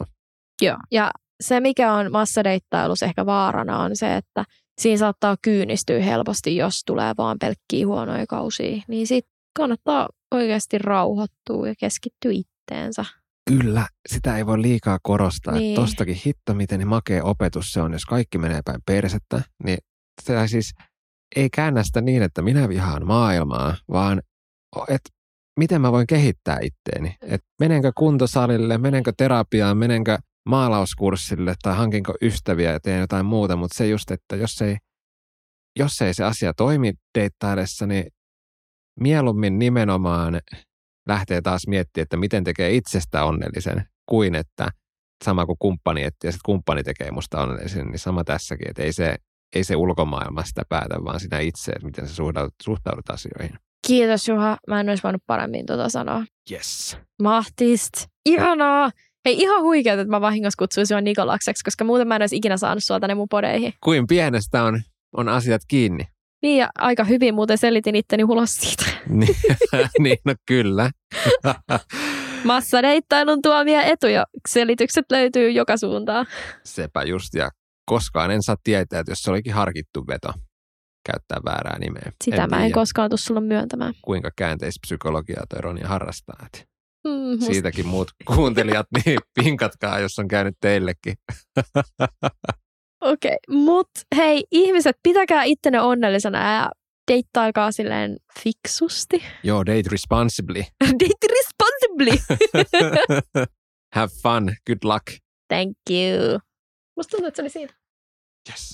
Joo, ja se mikä on massadeittailussa ehkä vaarana on se, että – siinä saattaa kyynistyä helposti, jos tulee vaan pelkkiä huonoja kausia. Niin sitten kannattaa oikeasti rauhoittua ja keskittyä itteensä. Kyllä, sitä ei voi liikaa korostaa. Niin. tostakin hitto, miten niin makea opetus se on, jos kaikki menee päin persettä. Niin sitä siis ei käännä sitä niin, että minä vihaan maailmaa, vaan että miten mä voin kehittää itteeni. Että menenkö kuntosalille, menenkö terapiaan, menenkö maalauskurssille tai hankinko ystäviä ja teen jotain muuta, mutta se just, että jos ei, jos ei se asia toimi deittailessa, niin mieluummin nimenomaan lähtee taas miettimään, että miten tekee itsestä onnellisen, kuin että sama kuin kumppani etti ja sitten kumppani tekee musta onnellisen, niin sama tässäkin, että ei se, ei se ulkomaailma sitä päätä, vaan sinä itse, että miten sä suhtaudut, suhtaudut asioihin. Kiitos Juha, mä en olisi voinut paremmin tuota sanoa. Yes. Mahtist. Ihanaa. Hei, ihan huikeet, että mä vahingossa kutsuin sinua Nikolakseksi, koska muuten mä en olisi ikinä saanut sua tänne mun podeihin. Kuin pienestä on, on asiat kiinni. Niin, ja aika hyvin muuten selitin itteni ulos siitä. <laughs> niin, <laughs> niin, no kyllä. <laughs> Massadeittailun tuomia etuja. Selitykset löytyy joka suuntaan. Sepä just, ja koskaan en saa tietää, että jos se olikin harkittu veto käyttää väärää nimeä. Sitä en mä en tiedä, koskaan tule sulla myöntämään. Kuinka käänteispsykologiaa toi Ronja harrastaa. Mm, Siitäkin muut <laughs> kuuntelijat, niin pinkatkaa, jos on käynyt teillekin. <laughs> Okei, okay. mutta hei ihmiset, pitäkää ittenne onnellisena ja deittailkaa silleen fiksusti. <laughs> Joo, date responsibly. Date responsibly. Have fun. Good luck. Thank you. Musta tuntuu, että se oli siinä. Yes.